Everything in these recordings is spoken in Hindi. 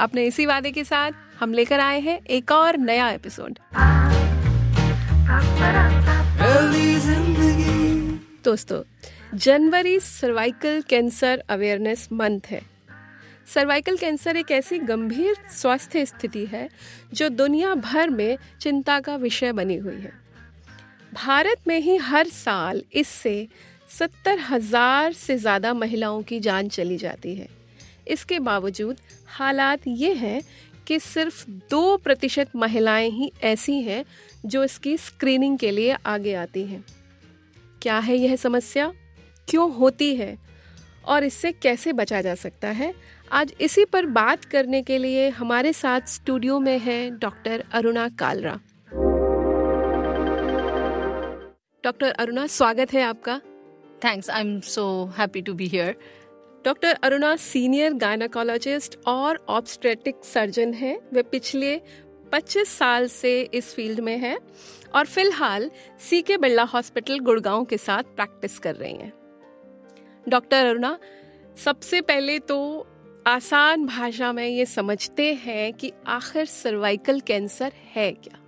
अपने इसी वादे के साथ हम लेकर आए हैं एक और नया एपिसोड। दोस्तों जनवरी सर्वाइकल कैंसर अवेयरनेस मंथ है। सर्वाइकल कैंसर एक ऐसी गंभीर स्वास्थ्य स्थिति है जो दुनिया भर में चिंता का विषय बनी हुई है। भारत में ही हर साल इससे सत्तर हज़ार से ज़्यादा महिलाओं की जान चली जाती है। इसके बावजूद हालात ये हैं कि सिर्फ़ दो प्रतिशत महिलाएँ ही ऐसी हैं जो इसकी स्क्रीनिंग के लिए आगे आती हैं। क्या है यह समस्या? क्यों होती है? और इससे कैसे बचा जा सकता है? आज इसी पर बात करने के लिए हमारे साथ स्टूडियो में है डॉक्टर अरुणा कालरा। डॉक्टर अरुणा, स्वागत है आपका। Thanks I am so happy to be here doctor Aruna senior gynaecologist और ऑब्स्ट्रेटिक सर्जन हैं। वे पिछले 25 साल से इस फ़ील्ड में हैं और फ़िलहाल सी के बिरला हॉस्पिटल गुड़गांव के साथ प्रैक्टिस कर रही हैं। डॉक्टर अरुणा, सबसे पहले तो आसान भाषा में ये समझते हैं कि आखिर सर्वाइकल कैंसर है क्या?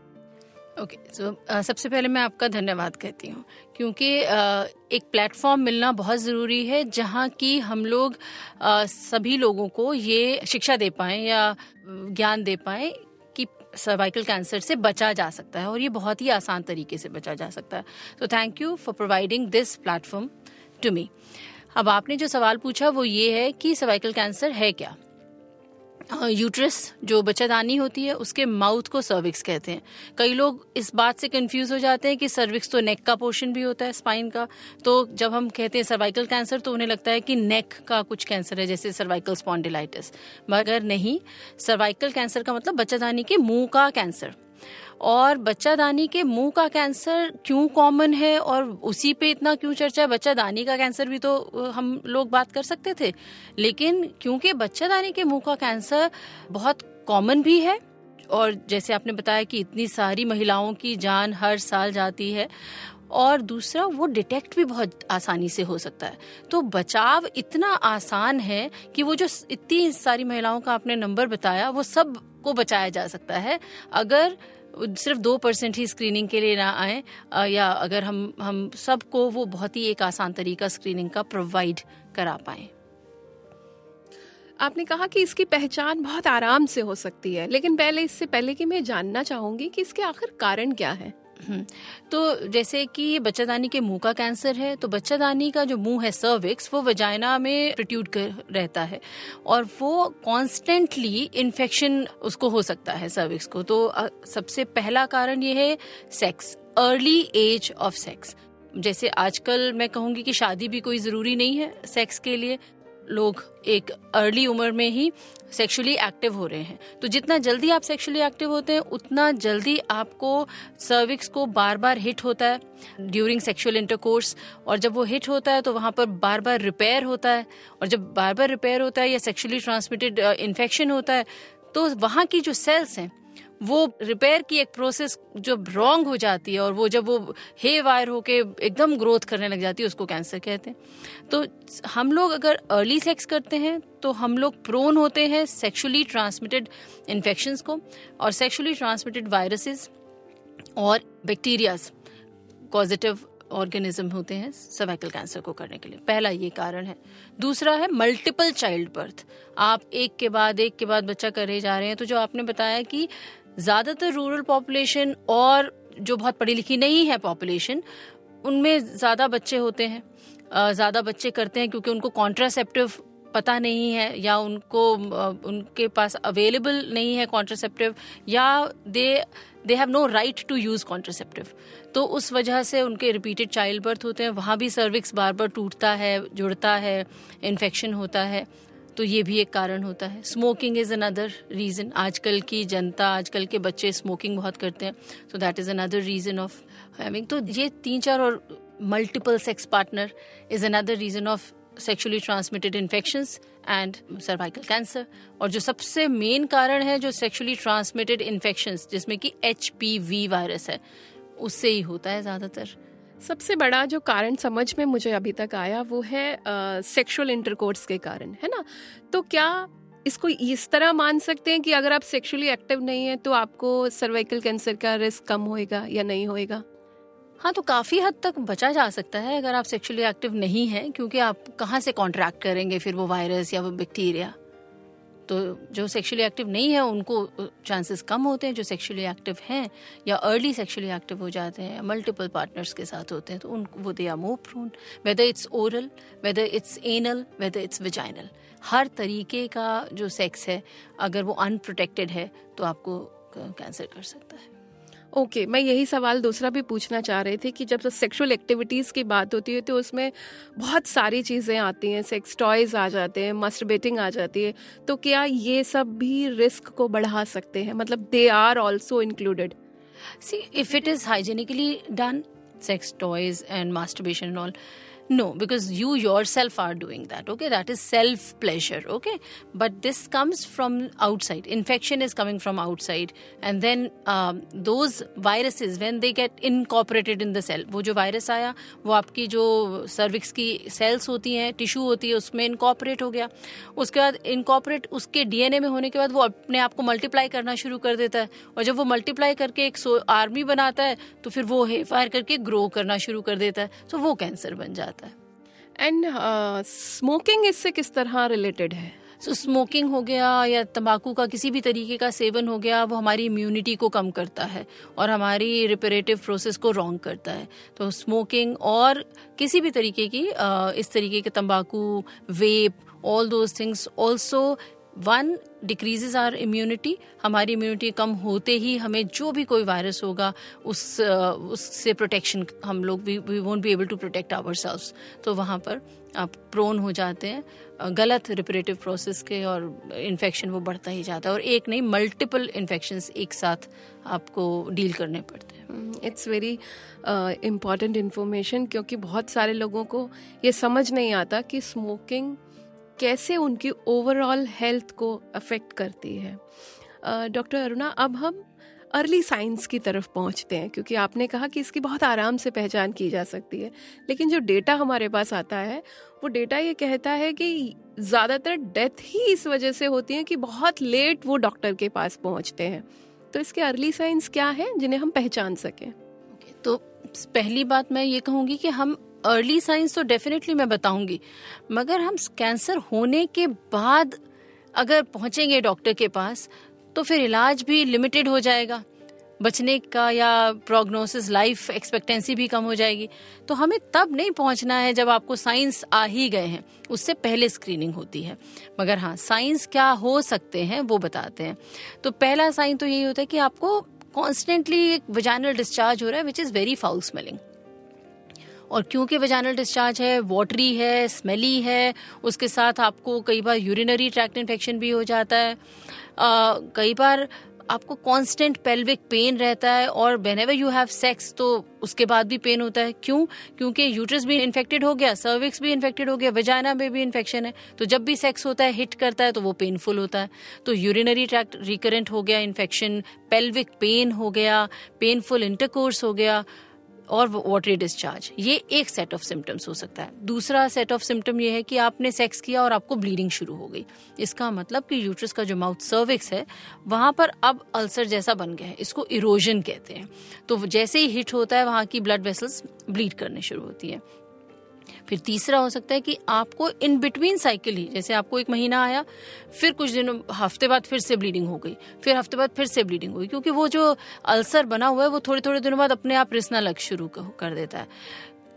ओके okay, so, uh, सबसे पहले मैं आपका धन्यवाद कहती हूँ क्योंकि uh, एक प्लेटफॉर्म मिलना बहुत ज़रूरी है जहाँ की हम लोग uh, सभी लोगों को ये शिक्षा दे पाएँ या ज्ञान दे पाएँ कि सर्वाइकल कैंसर से बचा जा सकता है और ये बहुत ही आसान तरीके से बचा जा सकता है। तो thank you for providing this platform to me अब आपने जो सवाल पूछा वो ये है कि सर्वाइकल कैंसर है क्या? यूट्रस जो बच्चादानी होती है, उसके माउथ को सर्विक्स कहते हैं। कई लोग इस बात से कंफ्यूज हो जाते हैं कि सर्विक्स तो नेक का पोर्शन भी होता है स्पाइन का। तो जब हम कहते हैं सर्वाइकल कैंसर तो उन्हें लगता है कि नेक का कुछ कैंसर है, जैसे सर्वाइकल स्पॉन्डिलाइटिस मगर नहीं सर्वाइकल कैंसर का मतलब बच्चादानी के मुँह का कैंसर और बच्चादानी के मुँह का कैंसर क्यों कॉमन है? और उसी पे इतना क्यों चर्चा है? बच्चादानी का कैंसर भी तो हम लोग बात कर सकते थे। लेकिन क्योंकि बच्चादानी के मुँह का कैंसर बहुत कॉमन भी है, और जैसे आपने बताया कि इतनी सारी महिलाओं की जान हर साल जाती है, और दूसरा वो डिटेक्ट भी बहुत आसानी से हो सकता है। तो बचाव इतना आसान है कि वो जो इतनी सारी महिलाओं का आपने नंबर बताया, वो सबको बचाया जा सकता है। अगर सिर्फ़ दो परसेंट ही स्क्रीनिंग के लिए ना आए या अगर हम हम सबको वो बहुत ही एक आसान तरीका स्क्रीनिंग का प्रोवाइड करा पाए आपने कहा कि इसकी पहचान बहुत आराम से हो सकती है, लेकिन पहले, इससे पहले कि मैं जानना चाहूँगी कि इसके आखिर कारण क्या है। तो जैसे कि बच्चादानी के मुँह का कैंसर है तो बच्चादानी का जो मुँह है सर्विक्स वो वजाइना में प्रोट्यूट कर रहता है। और वो कॉन्स्टेंटली इन्फेक्शन उसको हो सकता है सर्विक्स को। तो सबसे पहला कारण ये है sex early age of sex जैसे आजकल मैं कहूँगी कि शादी भी कोई ज़रूरी नहीं है सेक्स के लिए। लोग एक अर्ली उम्र में ही सेक्सुअली एक्टिव हो रहे हैं। तो जितना जल्दी आप सेक्सुअली एक्टिव होते हैं, उतना जल्दी आपको सर्विक्स को बार बार हिट होता है ड्यूरिंग सेक्सुअल इंटरकोर्स और जब वो हिट होता है तो वहाँ पर बार बार रिपेयर होता है। और जब बार बार रिपेयर होता है या सेक्सुअली ट्रांसमिटेड इन्फेक्शन होता है तो वहाँ की जो सेल्स हैं वो रिपेयर की एक प्रोसेस जब रॉन्ग हो जाती है और वो जब वो हे वायर होके एकदम ग्रोथ करने लग जाती है, उसको कैंसर कहते हैं। तो हम लोग अगर अर्ली सेक्स करते हैं तो हम लोग प्रोन होते हैं सेक्सुअली ट्रांसमिटेड इन्फेक्शंस को और सेक्सुअली ट्रांसमिटेड वायरसेस और बैक्टीरियाज पॉजिटिव ऑर्गेनिज्म होते हैं सर्वाइकल कैंसर को करने के लिए। पहला ये कारण है। दूसरा है मल्टीपल चाइल्ड बर्थ आप एक के बाद, एक के बाद बच्चा करे जा रहे हैं तो जो आपने बताया कि ज़्यादातर रूरल पॉपुलेशन और जो बहुत पढ़ी लिखी नहीं है पॉपुलेशन उनमें ज़्यादा बच्चे होते हैं। ज़्यादा बच्चे करते हैं क्योंकि उनको कॉन्ट्रासेप्टिव पता नहीं है या उनको उनके पास अवेलेबल नहीं है कॉन्ट्रासेप्टिव या they they have no right to use contraceptive तो उस वजह से उनके रिपीटेड चाइल्ड बर्थ होते हैं। वहाँ भी सर्विक्स बार बार टूटता है, जुड़ता है इन्फेक्शन होता है। तो ये भी एक कारण होता है। स्मोकिंग इज़ अनदर रीजन आजकल की जनता, आजकल के बच्चे स्मोकिंग बहुत करते हैं। So that is another reason of having तो ये तीन चार और multiple sex partner is another reason of sexually transmitted infections and cervical cancer और जो सबसे मेन कारण है जो सेक्सुअली ट्रांसमिटेड इन्फेक्शंस जिसमें कि एचपीवी वायरस है, उससे ही होता है ज़्यादातर। सबसे बड़ा जो कारण समझ में मुझे अभी तक आया वो है सेक्सुअल इंटरकोर्स के कारण, है ना? तो क्या इसको इस तरह मान सकते हैं कि अगर आप सेक्सुअली एक्टिव नहीं है तो आपको सर्वाइकल कैंसर का रिस्क कम होएगा या नहीं होएगा? हाँ तो काफ़ी हद तक बचा जा सकता है अगर आप सेक्सुअली एक्टिव नहीं है, क्योंकि आप कहाँ से कॉन्ट्रैक्ट करेंगे फिर वो वायरस या वो बैक्टीरिया तो जो सेक्सुअली एक्टिव नहीं है, उनको चांसेस कम होते हैं जो सेक्सुअली एक्टिव हैं या अर्ली सेक्सुअली एक्टिव हो जाते हैं मल्टीपल पार्टनर्स के साथ होते हैं तो उन, वो they are more prone whether it's oral whether it's anal whether it's vaginal हर तरीके का जो सेक्स है, अगर वो अनप्रोटेक्टेड है तो आपको कैंसर कर सकता है। ओके okay, मैं यही सवाल दूसरा भी पूछना चाह रही थी कि जब सेक्सुअल एक्टिविटीज़ की बात होती है तो उसमें बहुत सारी चीज़ें आती हैं सेक्स टॉयज़ आ जाते हैं मस्टरबेटिंग आ जाती है तो क्या ये सब भी रिस्क को बढ़ा सकते हैं? मतलब they are also included see if it is hygienically done sex toys and masturbation all no because you yourself are doing that okay that is self pleasure okay but this comes from outside infection is coming from outside and then those viruses when they get incorporated in the cell वो जो वायरस आया, वो आपकी जो सर्विक्स की सेल्स होती हैं टिश्यू होती है, उसमें इनकॉपरेट हो गया। उसके बाद इनकॉपरेट उसके डी एन ए में होने के बाद वो अपने आप को मल्टीप्लाई करना शुरू कर देता है। और जब वो मल्टीप्लाई करके एक आर्मी बनाता है तो फिर वो हे फायर करके ग्रो करना शुरू कर देता है। सो वो कैंसर बन जाता है। एंड स्मोकिंग uh, इससे किस तरह रिलेटेड है? सो so, स्मोकिंग हो गया या तंबाकू का किसी भी तरीके का सेवन हो गया वो हमारी इम्यूनिटी को कम करता है और हमारी रिपेरेटिव प्रोसेस को रॉन्ग करता है। तो स्मोकिंग और किसी भी तरीके की uh, इस तरीके के तंबाकू vape all those things also one decreases our immunity हमारी इम्यूनिटी कम होते ही हमें जो भी कोई वायरस होगा, उस उससे प्रोटेक्शन हम लोग we won't be able to protect our तो वहाँ पर आप प्रोन हो जाते हैं गलत रिपरेटिव प्रोसेस के और इन्फेक्शन वो बढ़ता ही जाता है और एक नहीं मल्टीपल इन्फेक्शन एक साथ आपको डील करने पड़ते हैं। इट्स वेरी इंपॉर्टेंट इन्फॉर्मेशन क्योंकि बहुत सारे लोगों को ये समझ नहीं आता कि स्मोकिंग कैसे उनकी ओवरऑल हेल्थ को अफेक्ट करती है। डॉक्टर अरुणा, अब हम अर्ली साइंस की तरफ़ पहुँचते हैं, क्योंकि आपने कहा कि इसकी बहुत आराम से पहचान की जा सकती है। लेकिन जो डेटा हमारे पास आता है, वो डेटा ये कहता है कि ज़्यादातर डेथ ही इस वजह से होती है कि बहुत लेट वो डॉक्टर के पास पहुँचते हैं। तो इसके अर्ली साइंस क्या है, जिन्हें हम पहचान सकें? तो पहली बात मैं ये कहूँगी कि हम अर्ली साइंस तो डेफिनेटली मैं बताऊँगी। मगर हम कैंसर होने के बाद अगर पहुँचेंगे डॉक्टर के पास तो फिर इलाज भी लिमिटेड हो जाएगा। बचने का या प्रोग्नोसिस लाइफ एक्सपेक्टेंसी भी कम हो जाएगी। तो हमें तब नहीं पहुँचना है जब आपको साइंस आ ही गए हैं। उससे पहले स्क्रीनिंग होती है। मगर हाँ साइंस क्या हो सकते हैं वो बताते हैं। तो पहला साइन तो यही होता है कि आपको कॉन्स्टेंटली एक वजाइनल डिस्चार्ज हो रहा है which is very foul smelling और क्योंकि वेजाइनल डिस्चार्ज है वाटरी है स्मेली है उसके साथ आपको कई बार यूरिनरी ट्रैक्ट इन्फेक्शन भी हो जाता है। आ, कई बार आपको कांस्टेंट पेल्विक पेन रहता है और whenever you have sex तो उसके बाद भी पेन होता है। क्यों? क्योंकि यूट्रस भी इन्फेक्टेड हो गया सर्विक्स भी इन्फेक्टेड हो गया वेजाइना में भी इन्फेक्शन है। तो जब भी सेक्स होता है हिट करता है तो वो पेनफुल होता है। तो यूरिनरी ट्रैक्ट रिकरेंट हो गया इन्फेक्शन पेल्विक पेन हो गया पेनफुल इंटरकोर्स हो गया। और वॉटरी डिस्चार्ज ये एक सेट ऑफ़ सिम्टम्स हो सकता है. दूसरा सेट ऑफ़ सिम्टम ये है कि आपने सेक्स किया और आपको ब्लीडिंग शुरू हो गई. इसका मतलब कि यूट्रस का जो माउथ सर्विक्स है, वहाँ पर अब अल्सर जैसा बन गया है. इसको इरोजन कहते हैं. तो जैसे ही हिट होता है, वहाँ की ब्लड वेसल्स ब्लीड करने शुरू होती है. फिर तीसरा हो सकता है कि आपको इन बिटवीन साइकिल ही, जैसे आपको एक महीना आया, फिर कुछ दिनों, हफ़्ते बाद फिर से ब्लीडिंग हो गई, फिर हफ़्ते बाद फिर से ब्लीडिंग हो गई, क्योंकि वो जो अल्सर बना हुआ है, वो थोड़े थोड़े दिनों बाद अपने आप रिसना लग शुरू कर देता है।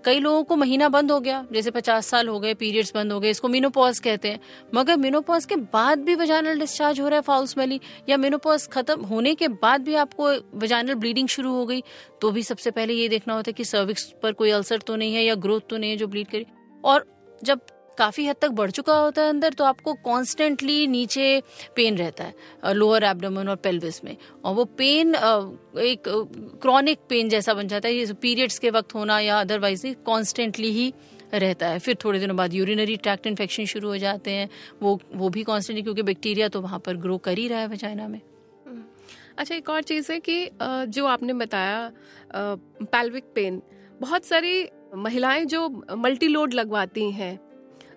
कई लोगों को महीना बंद हो गया, जैसे पचास साल हो गए पीरियड्स बंद हो गए, इसको मिनोपॉज कहते हैं। मगर मिनोपॉज के बाद भी वजानल डिस्चार्ज हो रहा है फाउल स्मेली या मिनोपॉज खत्म होने के बाद भी आपको वजानल ब्लीडिंग शुरू हो गई तो भी सबसे पहले ये देखना होता है कि सर्विक्स पर कोई अल्सर तो नहीं है या ग्रोथ तो नहीं है जो ब्लीड करी। और जब काफ़ी हद तक बढ़ चुका होता है अंदर तो आपको कॉन्स्टेंटली नीचे पेन रहता है लोअर एबडोमन और पेल्विस में। और वो पेन एक क्रॉनिक पेन जैसा बन जाता है, ये पीरियड्स के वक्त होना या अदरवाइज़ कॉन्स्टेंटली ही रहता है। फिर थोड़े दिनों बाद यूरिनरी ट्रैक्ट इन्फेक्शन शुरू हो जाते हैं, वो वो भी कॉन्स्टेंटली क्योंकि बैक्टीरिया तो वहाँ पर ग्रो कर ही रहा है वजाइना में। अच्छा एक और चीज़ है कि जो आपने बताया पैल्विक पेन बहुत सारी महिलाएँ जो मल्टी लोड लगवाती हैं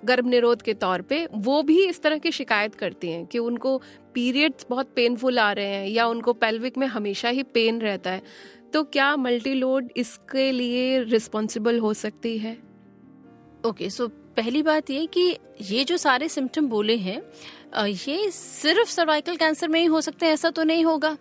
गर्भ निरोध के तौर पे वो भी इस तरह की शिकायत करती हैं कि उनको पीरियड्स बहुत पेनफुल आ रहे हैं या उनको पेल्विक में हमेशा ही पेन रहता है। तो क्या मल्टी लोड इसके लिए रिस्पॉन्सिबल हो सकती है? ओके okay, सो so पहली बात ये कि ये जो सारे सिम्टम बोले हैं ये सिर्फ़ सर्वाइकल कैंसर में ही हो सकते हैं, ऐसा तो नहीं होगा।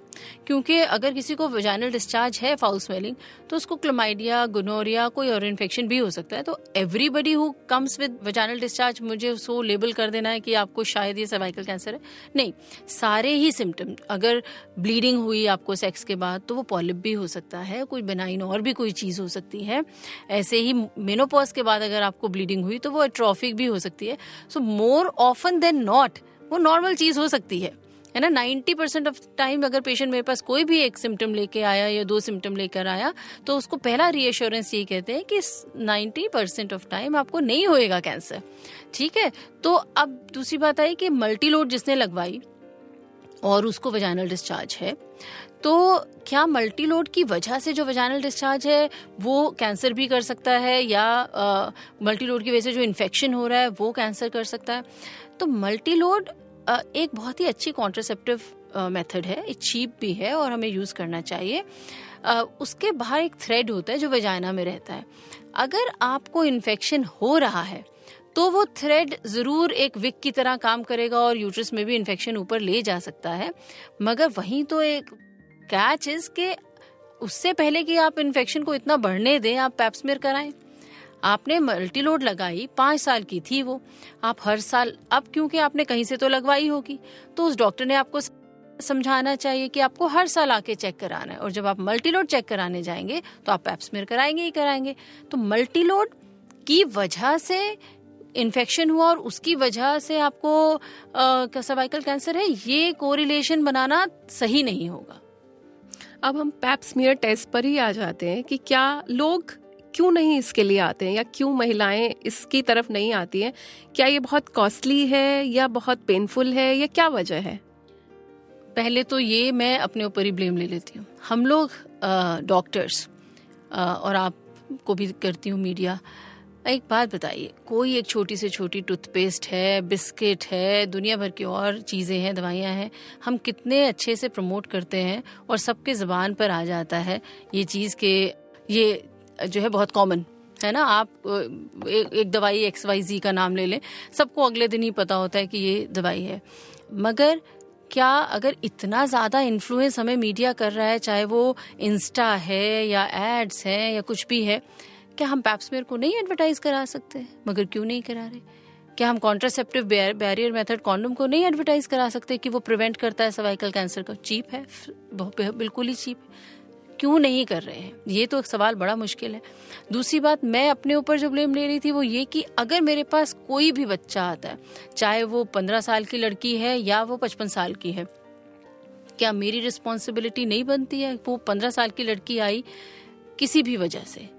क्योंकि अगर किसी को वजाइनल डिस्चार्ज है फाउल स्मेलिंग तो उसको क्लोमाइडिया गुनोरिया कोई और इन्फेक्शन भी हो सकता है। तो everybody who comes with vaginal discharge मुझे उसको लेबल कर देना है कि आपको शायद ये सर्वाइकल कैंसर है। नहीं, सारे ही सिम्टम अगर ब्लीडिंग हुई आपको सेक्स के बाद तो वो पॉलिप भी हो सकता है, कोई बेनाइन और भी कोई चीज़ हो सकती है। ऐसे ही मेनोपॉज के बाद अगर आपको ब्लीडिंग हुई तो वो एट्रॉफिक भी हो सकती है। So more often than not वो नॉर्मल चीज़ हो सकती है। है ना? नाइन्टी परसेंट ऑफ़ टाइम अगर पेशेंट मेरे पास कोई भी एक सिम्टम लेके आया या दो सिम्टम लेकर आया तो उसको पहला रीअश्योरेंस ये कहते हैं कि नाइन्टी परसेंट ऑफ़ टाइम आपको नहीं होएगा कैंसर ठीक है? तो अब दूसरी बात आई कि मल्टी लोड जिसने लगवाई और उसको वजाइनल डिस्चार्ज है। तो क्या मल्टी लोड की वजह से जो वजाइनल डिस्चार्ज है, वो कैंसर भी कर सकता है या मल्टी लोड की वजह से जो इन्फेक्शन हो रहा है, वो कैंसर कर सकता है? तो मल्टी लोड एक बहुत ही अच्छी कॉन्ट्रासेप्टिव मेथड है ये चीप भी है और हमें यूज़ करना चाहिए। उसके बाहर एक थ्रेड होता है जो वजाइना में रहता है। अगर आपको इन्फेक्शन हो रहा है तो वो थ्रेड ज़रूर एक विक की तरह काम करेगा और यूट्रस में भी इन्फेक्शन ऊपर ले जा सकता है। मगर वहीं तो एक कैच इज़ के उससे पहले कि आप इन्फेक्शन को इतना बढ़ने दें, आप पैप्समेर कराएँ। आपने मल्टीलोड लगाई, पाँच साल की थी वो। आप हर साल, अब क्योंकि आपने कहीं से तो लगवाई होगी तो उस डॉक्टर ने आपको समझाना चाहिए कि आपको हर साल आके चेक कराना है। और जब आप मल्टीलोड चेक कराने जाएँगे तो आप पैप्समेर कराएँगे ही कराएँगे। तो मल्टीलोड की वजह से इन्फेक्शन हुआ और उसकी वजह से आपको सर्वाइकल कैंसर है ये कोरिलेशन बनाना सही नहीं होगा। अब हम पैप्समियर टेस्ट पर ही आ जाते हैं कि क्या लोग क्यों नहीं इसके लिए आते हैं या क्यों महिलाएँ इसकी तरफ़ नहीं आती हैं? क्या ये बहुत कॉस्टली है या बहुत पेनफुल है या क्या वजह है? पहले तो ये मैं अपने ऊपर ही ब्लेम ले लेती हूँ। हम लोग डॉक्टर्स और आपको भी करती हूँ मीडिया एक बात बताइए कोई एक छोटी से छोटी टूथपेस्ट है बिस्किट है दुनिया भर की और चीज़ें हैं दवाइयाँ हैं हम कितने अच्छे से प्रमोट करते हैं और सबके ज़बान पर आ जाता है ये चीज़ के ये जो है बहुत कॉमन है ना? आप एक, एक दवाई एक्स वाई जी का नाम ले लें सबको अगले दिन ही पता होता है कि ये दवाई है। मगर क्या अगर इतना ज़्यादा इन्फ्लुएंस हमें मीडिया कर रहा है चाहे वो इंस्टा है या एड्स है या कुछ भी है क्या हम पैप्समेयर को नहीं एडवर्टाइज करा सकते? मगर क्यों नहीं करा रहे? क्या हम कॉन्ट्रासेप्टिव बैरियर मेथड कॉन्डम को नहीं एडवर्टाइज करा सकते कि वो प्रिवेंट करता है सर्वाइकल कैंसर को? चीप है बिल्कुल ही चीप है। क्यों नहीं कर रहे हैं? ये तो एक सवाल बड़ा मुश्किल है। दूसरी बात, मैं अपने ऊपर जो ब्लेम ले रही थी वो ये कि अगर मेरे पास कोई भी बच्चा आता है, चाहे वो पंद्रह साल की लड़की है या वो पचपन साल की है, क्या मेरी रिस्पॉन्सिबिलिटी नहीं बनती है वो पंद्रह साल की लड़की आई किसी भी वजह से?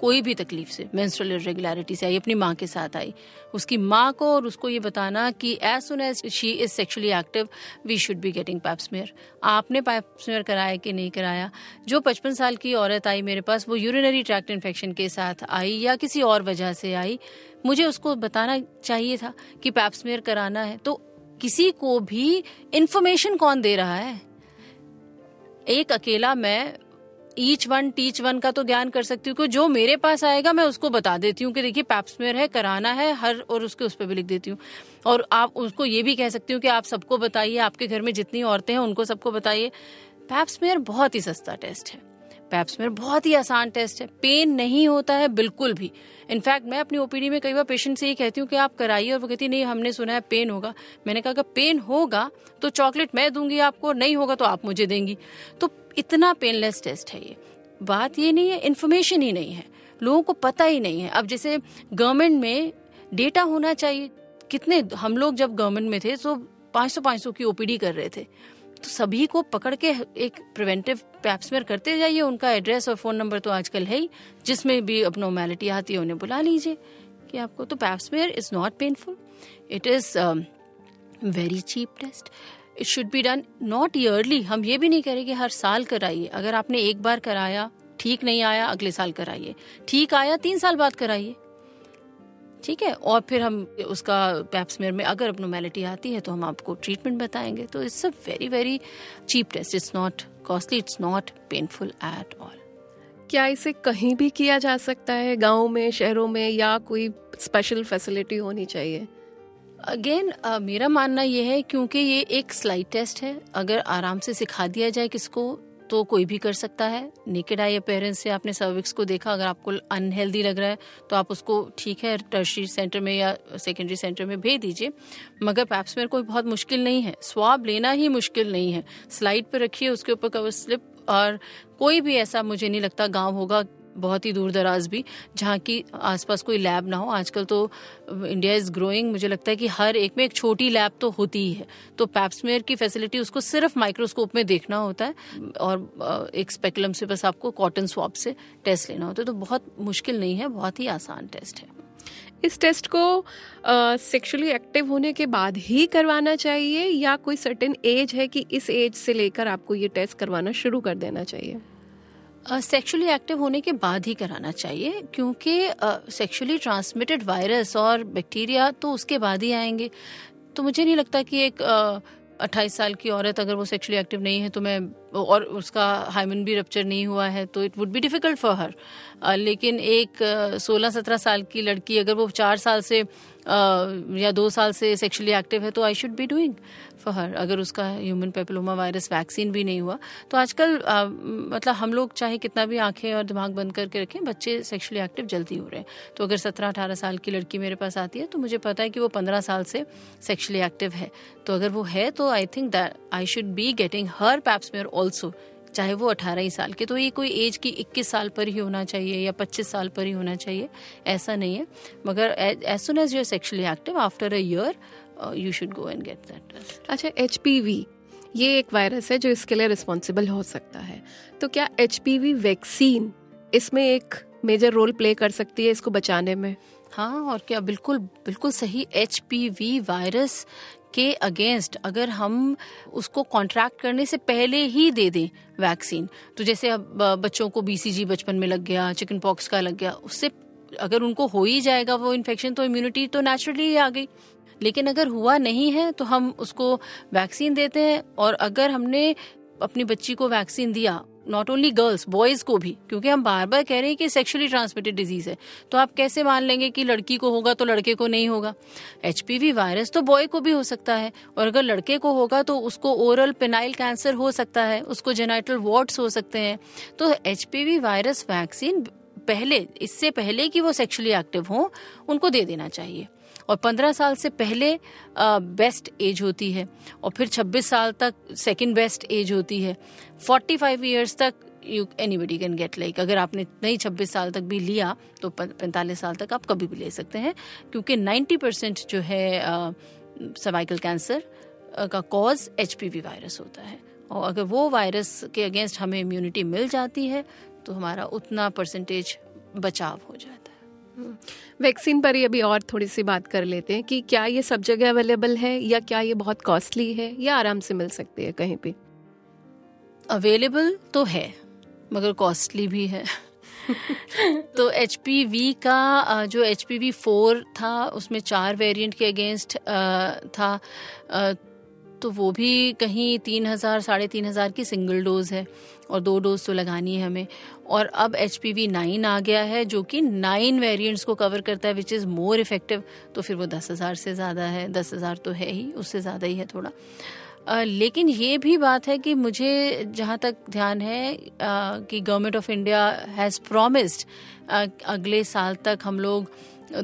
कोई भी तकलीफ़ से मेंस्ट्रुअल इरेगुलरिटी से आई, अपनी माँ के साथ आई। उसकी माँ को और उसको ये बताना कि as soon as she is sexually active we should be getting pap smear आपने पैप्समेयर कराया कि नहीं कराया? जो पचपन साल की औरत आई मेरे पास, वो यूरिनरी ट्रैक्ट इन्फेक्शन के साथ आई या किसी और वजह से आई? मुझे उसको बताना चाहिए था कि पैप्समेयर कराना है। तो किसी को भी इंफॉर्मेशन कौन दे रहा है? एक अकेला मैं ईच वन टीच वन का तो ज्ञान कर सकती हूँ जो मेरे पास आएगा, मैं उसको बता देती हूँ कि देखिए, पैप्समेयर है, कराना है, हर और उसके उस पर भी लिख देती हूँ। और आप उसको ये भी कह सकती हूँ कि आप सबको बताइए, आपके घर में जितनी औरतें हैं, उनको सबको बताइए। पैप्समेयर बहुत ही सस्ता टेस्ट है। पैप्समेयर बहुत ही आसान टेस्ट है। पेन नहीं होता है बिल्कुल भी। इनफैक्ट मैं अपनी ओपीडी में कई बार पेशेंट से ये कहती हूँ कि आप कराइए, और वो कहती नहीं, हमने सुना है पेन होगा। मैंने कहा, अगर पेन होगा तो चॉकलेट मैं दूँगी आपको नहीं होगा तो आप मुझे देंगी। तो इतना पेनलेस टेस्ट है ये। बात ये नहीं है इन्फॉर्मेशन ही नहीं है। लोगों को पता ही नहीं है। अब जैसे गवर्नमेंट में डेटा होना चाहिए। कितने, हम लोग जब गवर्नमेंट में थे तो 500 500 की ओपीडी कर रहे थे। तो सभी को पकड़ के एक प्रिवेंटिव पैप्समेयर करते जाइए। उनका एड्रेस और फ़ोन नंबर तो आजकल है ही। जिसमें भी अब नॉर्मेलिटी आती है, उन्हें बुला लीजिए कि आपको। तो pap smear is not painful it is very cheap test it should be done not yearly हम ये भी नहीं कह रहे कि हर साल कराइए। अगर आपने एक बार कराया, ठीक नहीं आया, अगले साल कराइए। ठीक आया, तीन साल बाद कराइए। ठीक है? और फिर हम उसका पैप्समेयर में अगर अपनोमेलिटी आती है तो हम आपको ट्रीटमेंट बताएँगे। तो it's a very very cheap test it's not costly it's not painful at all क्या इसे कहीं भी किया जा सकता है? गाँव में, शहरों में या कोई स्पेशल फैसिलिटी होनी चाहिए? अगेन uh, मेरा मानना यह है क्योंकि ये एक स्लाइड टेस्ट है। अगर आराम से सिखा दिया जाए किसको तो कोई भी कर सकता है। नेकेड आई अपेरेंस से आपने सर्विक्स को देखा अगर आपको अनहेल्दी लग रहा है तो आप उसको ठीक है टर्शरी सेंटर में या सेकेंडरी सेंटर में भेज दीजिए। मगर पैप्समेर कोई बहुत मुश्किल नहीं है। स्वाब लेना ही मुश्किल नहीं है। स्लाइड पर रखिए उसके ऊपर कवर स्लिप और कोई भी ऐसा मुझे नहीं लगता गाँव होगा बहुत ही दूर दराज भी, जहाँ की आसपास कोई लैब ना हो। आजकल तो इंडिया इज़ ग्रोइंग मुझे लगता है कि हर एक में एक छोटी लैब तो होती ही है। तो पैप्समेयर की फैसिलिटी उसको सिर्फ़ माइक्रोस्कोप में देखना होता है, और एक स्पेकुलम से बस आपको कॉटन स्वाप से टेस्ट लेना होता है। तो बहुत मुश्किल नहीं है, बहुत ही आसान टेस्ट है। इस टेस्ट को सेक्सुअली एक्टिव होने के बाद ही करवाना चाहिए, या कोई सर्टेन एज है कि इस एज से लेकर आपको ये टेस्ट करवाना शुरू कर देना चाहिए? सेक्सुअली uh, एक्टिव होने के बाद ही कराना चाहिए क्योंकि सेक्सुअली ट्रांसमिटेड वायरस और बैक्टीरिया तो उसके बाद ही आएँगे। तो मुझे नहीं लगता कि एक अट्ठाईस साल की औरत अगर वो सेक्सुअली एक्टिव नहीं है तो मैं और उसका हाइमन भी रप्चर नहीं हुआ है तो it would be difficult for her लेकिन एक सोलह सत्रह साल की लड़की अगर वो चार साल से या दो साल से सेक्शुअली एक्टिव है तो I should be doing for her अगर उसका ह्यूमन पेपिलोमा वायरस वैक्सीन भी नहीं हुआ तो आजकल मतलब हम लोग चाहे कितना भी आँखें और दिमाग बंद करके रखें, बच्चे सेक्शुअली एक्टिव जल्दी हो रहे हैं। तो अगर सत्रह अठारह साल की लड़की मेरे पास आती है तो मुझे पता है कि वो पंद्रह साल से सेक्शुअली एक्टिव है। तो अगर वो है तो I think that I should be getting her pap pap smear also चाहे वो अठारह ही साल के तो ये कोई एज की इक्कीस साल पर ही होना चाहिए या पच्चीस साल पर ही होना चाहिए ऐसा नहीं है। मगर as soon as you sexually active after a year you should go and get that अच्छा एचपीवी ये एक वायरस है जो इसके लिए रिस्पॉन्सिबल हो सकता है। तो क्या एचपीवी वैक्सीन इसमें एक मेजर रोल प्ले कर सकती है इसको बचाने में? हाँ और क्या बिल्कुल बिल्कुल सही एचपीवी वायरस के अगेंस्ट अगर हम उसको कॉन्ट्रैक्ट करने से पहले ही दे दें वैक्सीन तो जैसे अब बच्चों को बीसीजी बचपन में लग गया चिकन पॉक्स का लग गया, उससे अगर उनको हो ही जाएगा वो इन्फेक्शन तो इम्यूनिटी तो नेचुरली ही आ गई। लेकिन अगर हुआ नहीं है तो हम उसको वैक्सीन देते हैं, और अगर हमने अपनी बच्ची को वैक्सीन दिया नॉट ओनली गर्ल्स बॉयज़ को भी, क्योंकि हम बार बार कह रहे हैं कि सेक्सुअली ट्रांसमिटेड डिज़ीज़ है। तो आप कैसे मान लेंगे कि लड़की को होगा तो लड़के को नहीं होगा? एचपीवी वायरस तो बॉय को भी हो सकता है, और अगर लड़के को होगा तो उसको ओरल पेनाइल कैंसर हो सकता है, उसको जेनाइटल वॉर्ड्स हो सकते हैं। तो एचपीवी वायरस वैक्सीन पहले, इससे पहले कि वो सेक्सुअली एक्टिव हो, उनको दे देना चाहिए। और पंद्रह साल से पहले बेस्ट एज होती है और फिर छब्बीस साल तक सेकंड बेस्ट एज होती है। फोर्टी फाइव ईयर्स तक you anybody can get like अगर आपने नहीं छब्बीस साल तक भी लिया तो पैंतालीस साल तक आप कभी भी ले सकते हैं, क्योंकि नाइन्टी परसेंट जो है सर्वाइकल कैंसर का कॉज एचपीवी वायरस होता है। और अगर वो वायरस के अगेंस्ट हमें इम्यूनिटी मिल जाती है तो हमारा उतना परसेंटेज बचाव हो जाता है। वैक्सीन पर ही अभी और थोड़ी सी बात कर लेते हैं कि क्या ये सब जगह अवेलेबल है या क्या ये बहुत कॉस्टली है या आराम से मिल सकती है कहीं पे? अवेलेबल तो है मगर कॉस्टली भी है। तो एचपीवी का जो एच पी फोर था उसमें चार वेरिएंट के अगेंस्ट था तो वो भी कहीं तीन हज़ार साढ़े तीन हज़ार की सिंगल डोज है और दो डोज तो लगानी है हमें। और अब एच पी वी नाइन आ गया है जो कि नाइन वेरिएंट्स को कवर करता है विच इज़ मोर इफ़ेक्टिव तो फिर वो दस हज़ार से ज़्यादा है दस हज़ार तो है ही उससे ज़्यादा ही है थोड़ा। आ, लेकिन ये भी बात है कि मुझे जहाँ तक ध्यान है आ, कि government of India has promised अगले साल तक हम लोग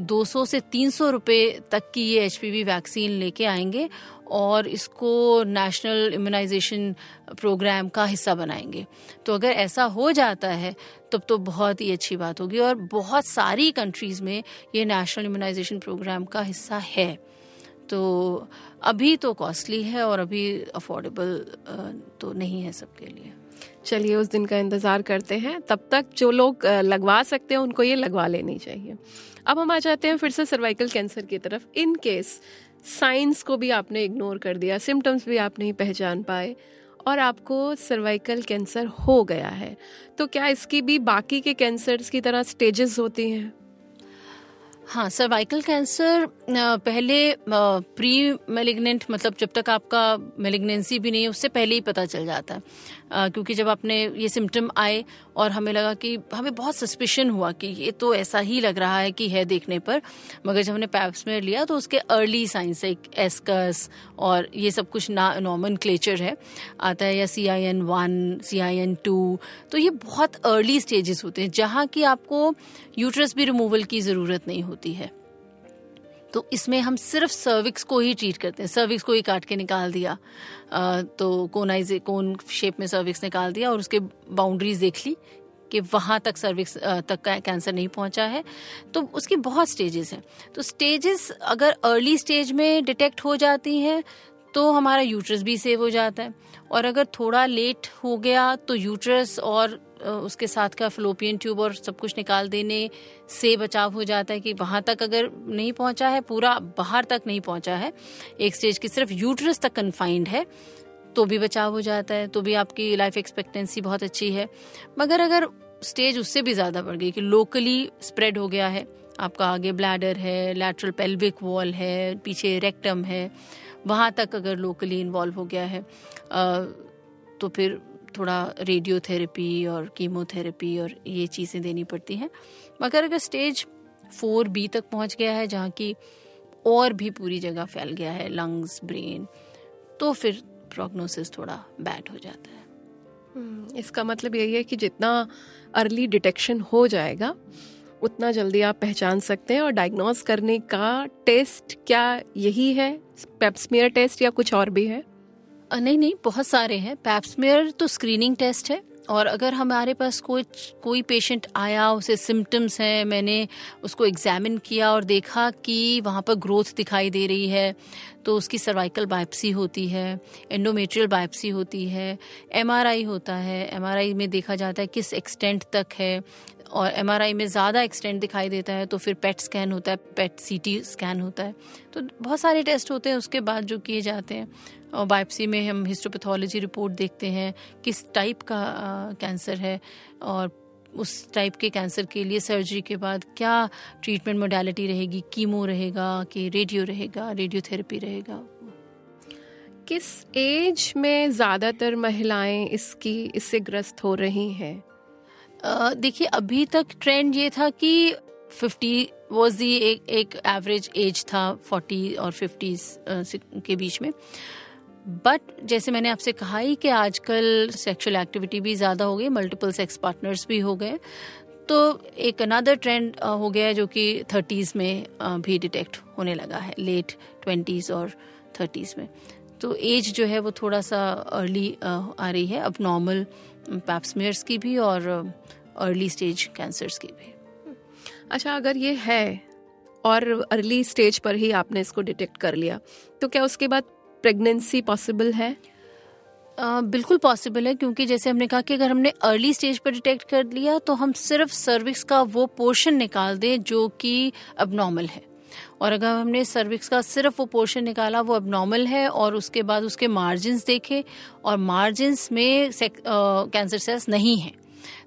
200 से 300 रुपए तक की ये एच वैक्सीन लेके आएँगे। और इसको नेशनल इम्यूनाइजेशन प्रोग्राम का हिस्सा बनाएँगे। तो अगर ऐसा हो जाता है, तब तो बहुत ही अच्छी बात होगी और बहुत सारी कंट्रीज़ में ये नेशनल इम्यूनाइजेशन प्रोग्राम का हिस्सा है। तो अभी तो कॉस्टली है और अभी अफोर्डेबल तो नहीं है सबके लिए। चलिए, उस दिन का इंतज़ार करते हैं। तब तक जो लोग लगवा सकते हैं, उनको ये लगवा लेनी चाहिए। अब हम आ जाते हैं फिर से सर्वाइकल कैंसर की तरफ़। इन केस साइंस को भी आपने इग्नोर कर दिया, सिम्टम्स भी आप नहीं पहचान पाए और आपको सर्वाइकल कैंसर हो गया है। तो क्या इसकी भी बाकी के कैंसर्स की तरह स्टेजेस होती हैं? हाँ सर्वाइकल कैंसर पहले प्री मेलिग्नेंट मतलब जब तक आपका मेलिग्नेंसी भी नहीं है, उससे पहले ही पता चल जाता है। क्योंकि जब आपने ये सिम्टम आए और हमें लगा कि, हमें बहुत सस्पिशन हुआ कि ये तो ऐसा ही लग रहा है कि है देखने पर, मगर जब हमने पैप्समेयर लिया तो उसके अर्ली साइंस एक एस्कस और ये सब कुछ ना नॉमन क्लेचर है, आता है या C I N one C I N two तो ये बहुत अर्ली स्टेजेस होते हैं, जहाँ की आपको यूट्रस भी रिमूवल की ज़रूरत नहीं होती। है। तो इसमें हम सिर्फ़ सर्विक्स को ही ट्रीट करते हैं। सर्विक्स को ही काट के निकाल दिया। आ, तो कोनाइज कोन शेप में सर्विक्स निकाल दिया और उसके बाउंड्रीज देख ली कि वहाँ तक सर्विक्स तक का कैंसर नहीं पहुँचा है। तो उसकी बहुत स्टेजेस हैं। तो स्टेजेस अगर अर्ली स्टेज में डिटेक्ट हो जाती हैं तो हमारा यूट्रस भी सेव हो जाता है। और अगर थोड़ा लेट हो गया तो यूट्रस और उसके साथ का फ्लोपियन ट्यूब और सब कुछ निकाल देने से बचाव हो जाता है कि वहाँ तक अगर नहीं पहुँचा है, पूरा बाहर तक नहीं पहुँचा है, एक स्टेज की सिर्फ़ यूट्रस तक कन्फाइंड है तो भी बचाव हो जाता है तो भी आपकी लाइफ एक्सपेक्टेंसी बहुत अच्छी है। मगर अगर स्टेज उससे भी ज़्यादा बढ़ गई कि लोकली स्प्रेड हो गया है, आपका आगे ब्लैडर है लैटरल पेल्विक वॉल है, पीछे रेक्टम है, वहाँ तक अगर लोकली इन्वॉल्व हो गया है तो फिर थोड़ा रेडियोथेरेपी और कीमोथेरेपी और ये चीज़ें देनी पड़ती हैं। मगर अगर स्टेज फोर बी तक पहुँच गया है जहाँ की और भी पूरी जगह फैल गया है लंग्स ब्रेन तो फिर प्रोग्नोसिस थोड़ा बैड हो जाता है। हम्म, इसका मतलब यही है कि जितना अर्ली डिटेक्शन हो जाएगा उतना जल्दी आप पहचान सकते हैं और डायग्नोस करने का टेस्ट क्या यही है? पेप्समियर टेस्ट या कुछ और भी है? नहीं नहीं, बहुत सारे हैं। पैप्समेयर तो स्क्रीनिंग टेस्ट है और अगर हमारे पास कोई कोई पेशेंट आया, उसे सिम्टम्स हैं, मैंने उसको एग्जामिन किया और देखा कि वहाँ पर ग्रोथ दिखाई दे रही है तो उसकी सर्वाइकल बायोप्सी होती है एंडोमेट्रियल बायोप्सी होती है एमआरआई होता है। एमआरआई में देखा जाता है किस एक्सटेंट तक है और एमआरआई में ज़्यादा एक्सटेंट दिखाई देता है तो फिर पेट स्कैन होता है पेट सीटी स्कैन होता है। तो बहुत सारे टेस्ट होते हैं, उसके बाद जो किए जाते हैं। और बायोप्सी में हम हिस्टोपैथोलॉजी रिपोर्ट देखते हैं, किस टाइप का कैंसर है और उस टाइप के कैंसर के लिए सर्जरी के बाद क्या ट्रीटमेंट मोडालिटी रहेगी कीमो रहेगा, कि रेडियो रहेगा रेडियोथेरेपी रहेगा। किस एज में ज़्यादातर महिलाएँ इसकी, इससे ग्रस्त हो रही हैं? देखिए, अभी तक ट्रेंड ये था कि फिफ्टी वॉज़ दी एक एवरेज एज था फोर्टी और फिफ्टीज के बीच में। बट जैसे मैंने आपसे कहा ही कि आजकल सेक्सुअल एक्टिविटी भी ज़्यादा हो गई मल्टीपल सेक्स पार्टनर्स भी हो गए तो एक अनदर ट्रेंड हो गया जो कि थर्टीज़ में भी डिटेक्ट होने लगा है लेट ट्वेंटीज़ और थर्टीज़ में। तो एज जो है वो थोड़ा सा अर्ली आ रही है अब नॉर्मल पैप्समेयर्स की भी और अर्ली स्टेज कैंसर्स की भी। अच्छा अगर ये है और अर्ली स्टेज पर ही आपने इसको डिटेक्ट कर लिया तो क्या उसके बाद प्रेगनेंसी पॉसिबल है? Uh, बिल्कुल पॉसिबल है क्योंकि जैसे हमने कहा कि अगर हमने अर्ली स्टेज पर डिटेक्ट कर लिया तो हम सिर्फ़ सर्विक्स का वो पोर्शन निकाल दें जो कि अब नॉर्मल है। और अगर हमने सर्विक्स का सिर्फ़ वो पोर्शन निकाला, वो अब नॉर्मल है और उसके बाद उसके मार्जिन देखे और मार्जिन में कैंसर सेल्स नहीं है।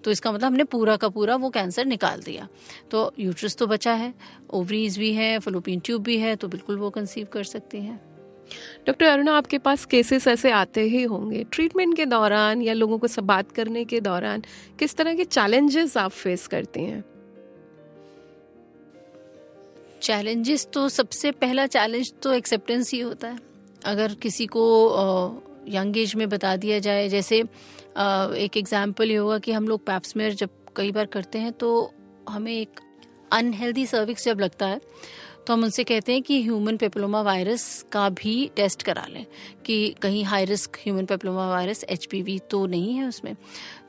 तो इसका मतलब हमने पूरा का पूरा वो कैंसर निकाल दिया। तो यूट्रस तो बचा है ओवरीज भी है फलोपिन ट्यूब भी है तो बिल्कुल वो कंसीव कर सकती हैं। डॉक्टर अरुणा आपके पास केसेस ऐसे आते ही होंगे। ट्रीटमेंट के दौरान या लोगों को सब बात करने के दौरान किस तरह के चैलेंजेस आप फेस करती हैं? चैलेंजेस तो सबसे पहला चैलेंज तो एक्सेप्टेंस ही होता है। अगर किसी को यंग एज में बता दिया जाए, जैसे एक एग्ज़ाम्पल ये होगा कि हम लोग पैप्समेयर जब कई बार करते हैं तो हमें एक अनहेल्दी सर्विक्स जब लगता है तो हम उनसे कहते हैं कि ह्यूमन पेपलोमा वायरस का भी टेस्ट करा लें कि कहीं high risk human papilloma virus HPV तो नहीं है उसमें।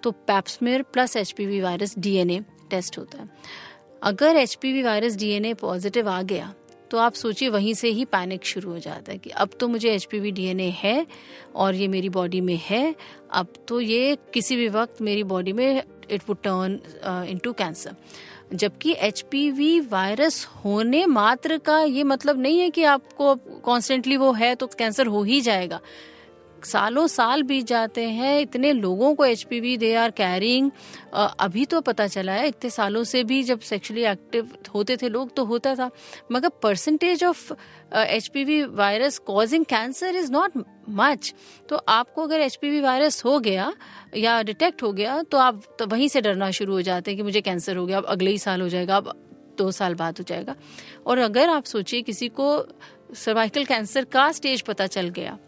तो pap smear plus HPV virus DNA test होता है। अगर एचपीवी वायरस डीएनए पॉजिटिव आ गया तो आप सोचिए वहीं से ही पैनिक शुरू हो जाता है कि अब तो मुझे एच पी है और ये मेरी बॉडी में है, अब तो ये किसी भी वक्त मेरी बॉडी में it would turn into cancer जबकि एचपीवी वायरस होने मात्र का ये मतलब नहीं है कि आपको कॉन्स्टेंटली वो है तो कैंसर हो ही जाएगा। सालों साल बीत जाते हैं, इतने लोगों को H P V they are carrying अभी तो पता चला है, इतने सालों से भी जब सेक्सुअली एक्टिव होते थे लोग तो होता था, मगर percentage of H P V virus causing cancer is not much तो आपको अगर एच पी वी वायरस हो गया या डिटेक्ट हो गया तो आप तो वहीं से डरना शुरू हो जाते हैं कि मुझे कैंसर हो गया, अब अगले ही साल हो जाएगा, अब दो साल बाद हो जाएगा। और अगर आप सोचिए किसी को सर्वाइकल कैंसर का स्टेज पता चल गया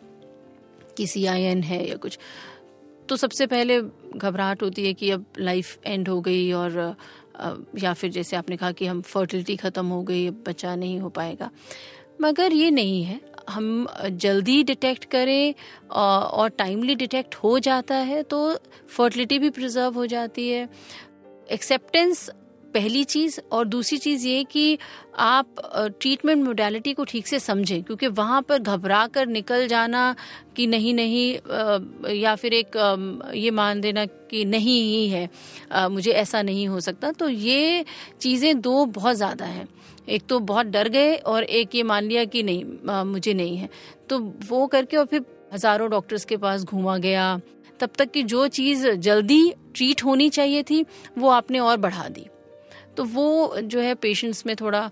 कि सी आई एन है या कुछ। तो सबसे पहले घबराहट होती है कि अब लाइफ एंड हो गई और या फिर जैसे आपने कहा कि हम फर्टिलिटी ख़त्म हो गई, अब बच्चा नहीं हो पाएगा। मगर ये नहीं है। हम जल्दी डिटेक्ट करें और टाइमली डिटेक्ट हो जाता है तो फर्टिलिटी भी प्रिजर्व हो जाती है। एक्सेप्टेंस पहली चीज़ और दूसरी चीज़ ये कि आप ट्रीटमेंट मोडालिटी को ठीक से समझें, क्योंकि वहाँ पर घबरा कर निकल जाना कि नहीं नहीं या फिर एक ये मान देना कि नहीं ही है मुझे ऐसा नहीं हो सकता। तो ये चीज़ें दो बहुत ज़्यादा हैं। एक तो बहुत डर गए और एक ये मान लिया कि नहीं मुझे नहीं है। तो वो करके और फिर हज़ारों डॉक्टर्स के पास घूमा गया। तब तक कि जो चीज़ जल्दी ट्रीट होनी चाहिए थी, वो आपने और बढ़ा दी। तो वो जो है पेशेंट्स में थोड़ा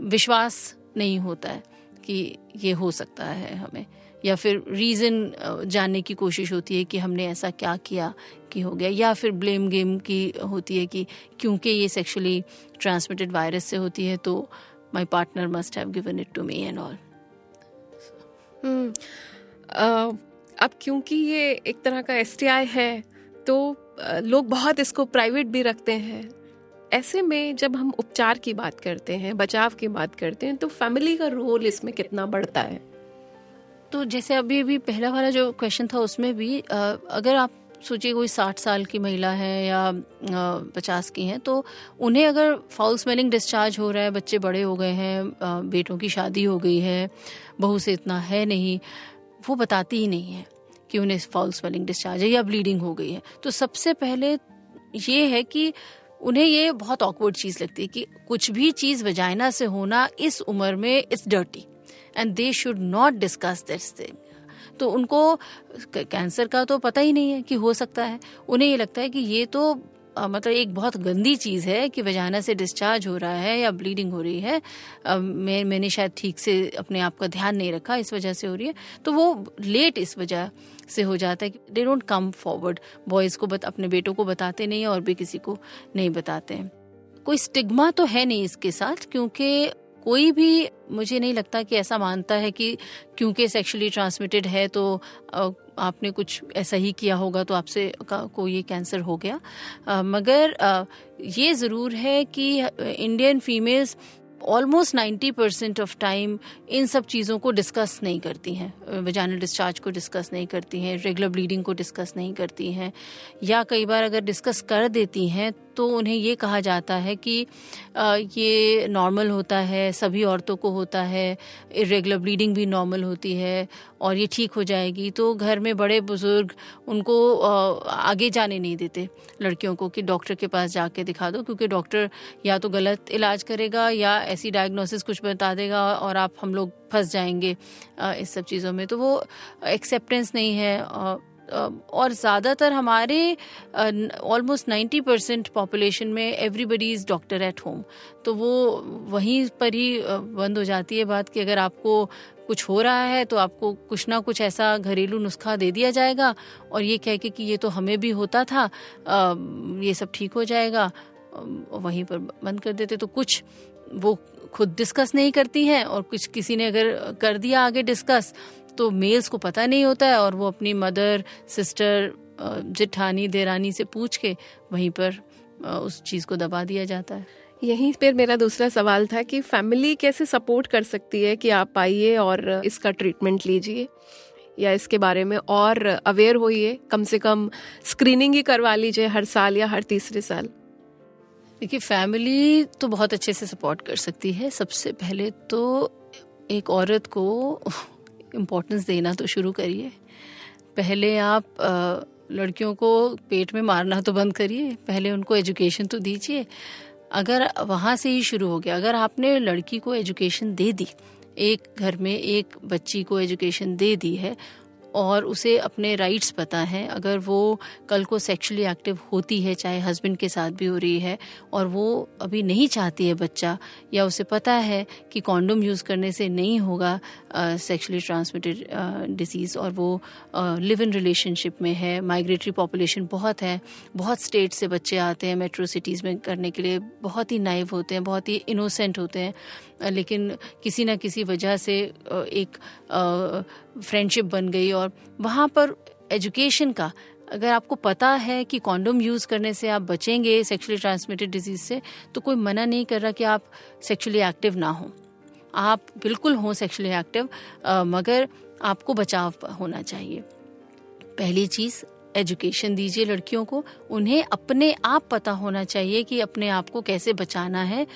विश्वास नहीं होता है कि ये हो सकता है हमें। या फिर रीज़न जानने की कोशिश होती है कि हमने ऐसा क्या किया कि हो गया। या फिर ब्लेम गेम की होती है कि क्योंकि ये सेक्सुअली ट्रांसमिटेड वायरस से होती है तो my partner must have given it to me and all अब क्योंकि ये एक तरह का एसटीआई है तो लोग बहुत इसको प्राइवेट भी रखते हैं। ऐसे में जब हम उपचार की बात करते हैं, बचाव की बात करते हैं तो फैमिली का रोल इसमें कितना बढ़ता है? तो जैसे अभी अभी पहला वाला जो क्वेश्चन था, उसमें भी अगर आप सोचिए कोई साठ साल की महिला है या पचास की है तो उन्हें अगर फाउल स्मेलिंग डिस्चार्ज हो रहा है, बच्चे बड़े हो गए हैं बेटों की शादी हो गई है, बहू से इतना है नहीं, वो बताती ही नहीं है कि उन्हें फाउल स्मेलिंग डिस्चार्ज है या ब्लीडिंग हो गई है। तो सबसे पहले ये है कि उन्हें ये बहुत ऑकवर्ड चीज़ लगती है कि कुछ भी चीज़ वजाइना से होना इस उम्र में it's dirty and they should not discuss this thing तो उनको कैंसर का तो पता ही नहीं है कि हो सकता है। उन्हें ये लगता है कि ये तो आ, मतलब एक बहुत गंदी चीज़ है कि वजाना से डिस्चार्ज हो रहा है या ब्लीडिंग हो रही है। आ, मैं मैंने शायद ठीक से अपने आप का ध्यान नहीं रखा इस वजह से हो रही है। तो वो लेट इस वजह से हो जाता है कि they don't come forward boys को बत, अपने बेटों को बताते नहीं और भी किसी को नहीं बताते। कोई स्टिग्मा तो है नहीं इसके साथ क्योंकि कोई भी मुझे नहीं लगता कि ऐसा मानता है कि क्योंकि सेक्सुअली ट्रांसमिटेड है तो आपने कुछ ऐसा ही किया होगा तो आपसे को ये कैंसर हो गया। आ, मगर आ, ये ज़रूर है कि Indian females almost ninety percent of time इन सब चीज़ों को डिस्कस नहीं करती हैं। वजानल डिस्चार्ज को डिस्कस नहीं करती हैं रेगुलर ब्लीडिंग को डिस्कस नहीं करती हैं या कई बार अगर डिस्कस कर देती हैं तो उन्हें ये कहा जाता है कि ये नॉर्मल होता है, सभी औरतों को होता है इरेगुलर ब्लीडिंग भी नॉर्मल होती है और ये ठीक हो जाएगी। तो घर में बड़े बुज़ुर्ग उनको आगे जाने नहीं देते लड़कियों को कि डॉक्टर के पास जाके दिखा दो क्योंकि डॉक्टर या तो गलत इलाज करेगा या ऐसी डायग्नोसिस कुछ बता देगा और आप हम लोग फंस जाएँगे इस सब चीज़ों में। तो वो एक्सेप्टेंस नहीं है और ज़्यादातर हमारे ऑलमोस्ट नाइन्टी परसेंट पॉपुलेशन में everybody is doctor at home तो वो वहीं पर ही बंद हो जाती है बात कि अगर आपको कुछ हो रहा है तो आपको कुछ ना कुछ ऐसा घरेलू नुस्खा दे दिया जाएगा और ये कह के कि ये तो हमें भी होता था ये सब ठीक हो जाएगा। वहीं पर बंद कर देते। तो कुछ वो खुद डिस्कस नहीं करती हैं और कुछ किसी ने अगर कर दिया आगे डिस्कस तो मेल्स को पता नहीं होता है और वो अपनी मदर सिस्टर जिठानी देरानी से पूछ के वहीं पर उस चीज़ को दबा दिया जाता है। यहीं पर मेरा दूसरा सवाल था कि फैमिली कैसे सपोर्ट कर सकती है कि आप आइए और इसका ट्रीटमेंट लीजिए? या इसके बारे में और अवेयर होइए? कम से कम स्क्रीनिंग ही करवा लीजिए हर साल या हर तीसरे साल। देखिए फैमिली तो बहुत अच्छे से सपोर्ट कर सकती है। सबसे पहले तो एक औरत को इम्पोर्टेंस देना तो शुरू करिए। पहले आप लड़कियों को पेट में मारना तो बंद करिए। पहले उनको एजुकेशन तो दीजिए। अगर वहाँ से ही शुरू हो गया, अगर आपने लड़की को एजुकेशन दे दी, एक घर में एक बच्ची को एजुकेशन दे दी है और उसे अपने राइट्स पता है। अगर वो कल को सेक्सुअली एक्टिव होती है, चाहे हस्बैंड के साथ भी हो रही है, और वो अभी नहीं चाहती है बच्चा, या उसे पता है कि कॉन्डोम यूज़ करने से नहीं होगा सेक्सुअली ट्रांसमिटेड डिज़ीज़ और वो लिव इन रिलेशनशिप में है माइग्रेटरी पॉपुलेशन बहुत है, बहुत स्टेट से बच्चे आते हैं मेट्रो सिटीज़ में करने के लिए बहुत ही नाइव होते हैं, बहुत ही इनोसेंट होते हैं लेकिन किसी न किसी वजह से एक फ्रेंडशिप बन गई और वहाँ पर एजुकेशन का, अगर आपको पता है कि कॉन्डोम यूज़ करने से आप बचेंगे सेक्सुअली ट्रांसमिटेड डिज़ीज़ से तो कोई मना नहीं कर रहा कि आप सेक्सुअली एक्टिव ना हो। आप बिल्कुल हों सेक्सुअली एक्टिव मगर आपको बचाव होना चाहिए। पहली चीज़ एजुकेशन दीजिए लड़कियों को। उन्हें अपने आप पता होना चाहिए कि अपने आप को कैसे बचाना है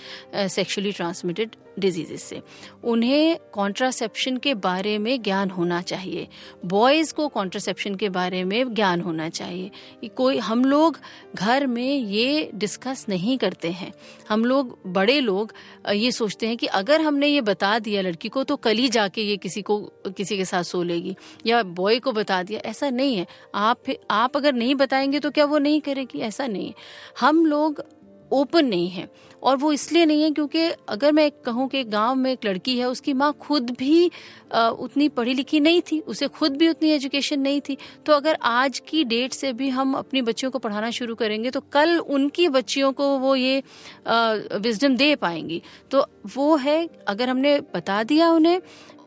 सेक्सुअली ट्रांसमिटेड डिजीजेस से। उन्हें कॉन्ट्रासेप्शन के बारे में ज्ञान होना चाहिए। बॉयज़ को कॉन्ट्रासेप्शन के बारे में ज्ञान होना चाहिए। कोई, हम लोग घर में ये डिस्कस नहीं करते हैं। हम लोग, बड़े लोग ये सोचते हैं कि अगर हमने ये बता दिया लड़की को तो कल ही जाके ये किसी को, किसी के साथ सो लेगी। या बॉय को बता दिया, ऐसा नहीं है। आप आप अगर नहीं बताएँगे तो क्या वो नहीं करेगी? ऐसा नहीं है। हम लोग ओपन नहीं है। और वो इसलिए नहीं है क्योंकि अगर मैं कहूँ कि गाँव में एक लड़की है, उसकी माँ खुद भी उतनी पढ़ी लिखी नहीं थी, उसे खुद भी उतनी एजुकेशन नहीं थी तो अगर आज की डेट से भी हम अपनी बच्चियों को पढ़ाना शुरू करेंगे तो कल उनकी बच्चियों को वो ये विजडम दे पाएँगी। तो वो है, अगर हमने बता दिया उन्हें,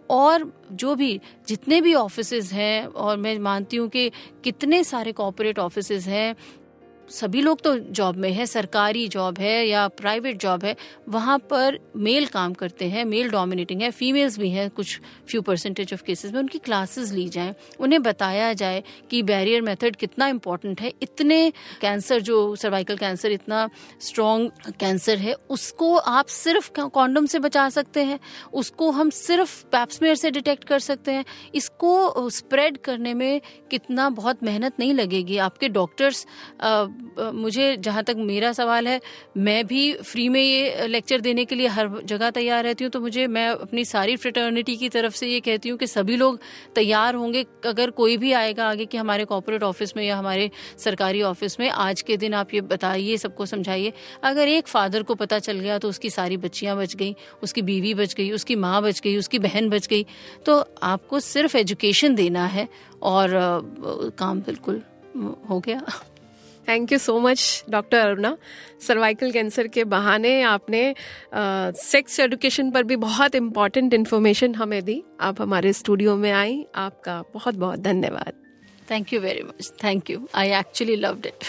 और जो भी, जितने भी ऑफ़िस हैं, और मैं मानती हूँ कि कितने सारे कॉपोरेट ऑफ़िस हैं सभी लोग तो जॉब में है, सरकारी जॉब है या प्राइवेट जॉब है, वहाँ पर मेल काम करते हैं, मेल डोमिनेटिंग है, फीमेल्स भी हैं, कुछ फ्यू परसेंटेज ऑफ़ केसेस में, उनकी क्लासेस ली जाएँ। उन्हें बताया जाए कि बैरियर मेथड कितना इम्पोर्टेंट है, इतने कैंसर, जो सर्वाइकल कैंसर इतना स्ट्रॉन्ग कैंसर है, उसको आप सिर्फ़ कॉन्डम से बचा सकते हैं, उसको हम सिर्फ़ पैप्समेयर से डिटेक्ट कर सकते हैं। इसको स्प्रेड करने में कितना बहुत मेहनत नहीं लगेगी। आपके डॉक्टर्स मुझे जहाँ तक मेरा सवाल है, मैं भी फ्री में ये लेक्चर देने के लिए हर जगह तैयार रहती हूँ तो मुझे, मैं अपनी सारी फ्रेटर्निटी की तरफ़ से ये कहती हूँ कि सभी लोग तैयार होंगे, अगर कोई भी आएगा आगे कि हमारे कॉपोरेट ऑफ़िस में या हमारे सरकारी ऑफ़िस में, आज के दिन आप ये बताइए, सबको समझाइए। अगर एक फादर को पता चल गया तो उसकी सारी बच्चियाँ बच गई, उसकी बीवी बच गई, उसकी माँ बच गई, उसकी बहन बच गई तो आपको सिर्फ़ एजुकेशन देना है और काम बिल्कुल हो गया। Thank you so much doctor Aruna cervical cancer के बहाने आपने सेक्स एजुकेशन पर भी बहुत इम्पोर्टेंट इन्फॉर्मेशन हमें दी। आप हमारे स्टूडियो में आई। आपका बहुत बहुत धन्यवाद। Thank you very much thank you I actually loved it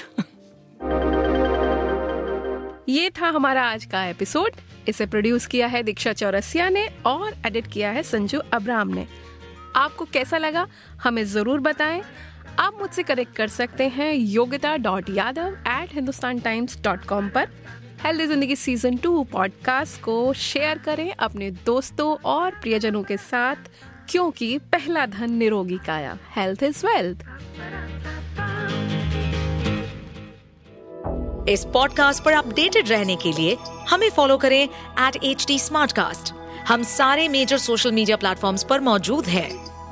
ये था हमारा आज का एपिसोड इसे प्रोड्यूस किया है दीक्षा चौरसिया ने और एडिट किया है संजू अब्राम ने। आपको कैसा लगा हमें ज़रूर बताएँ। आप मुझसे कनेक्ट कर सकते हैं Yogita dot Yadav at Hindustan Times dot com पर। हेल्दी ज़िंदगी सीज़न टू पॉडकास्ट को शेयर करें अपने दोस्तों और प्रियजनों के साथ, क्योंकि पहला धन निरोगी काया। हेल्थ इज़ वेल्थ इस पॉडकास्ट पर अपडेटेड रहने के लिए हमें फॉलो करें एट एच हम सारे मेजर सोशल मीडिया प्लेटफॉर्म पर मौजूद हैं।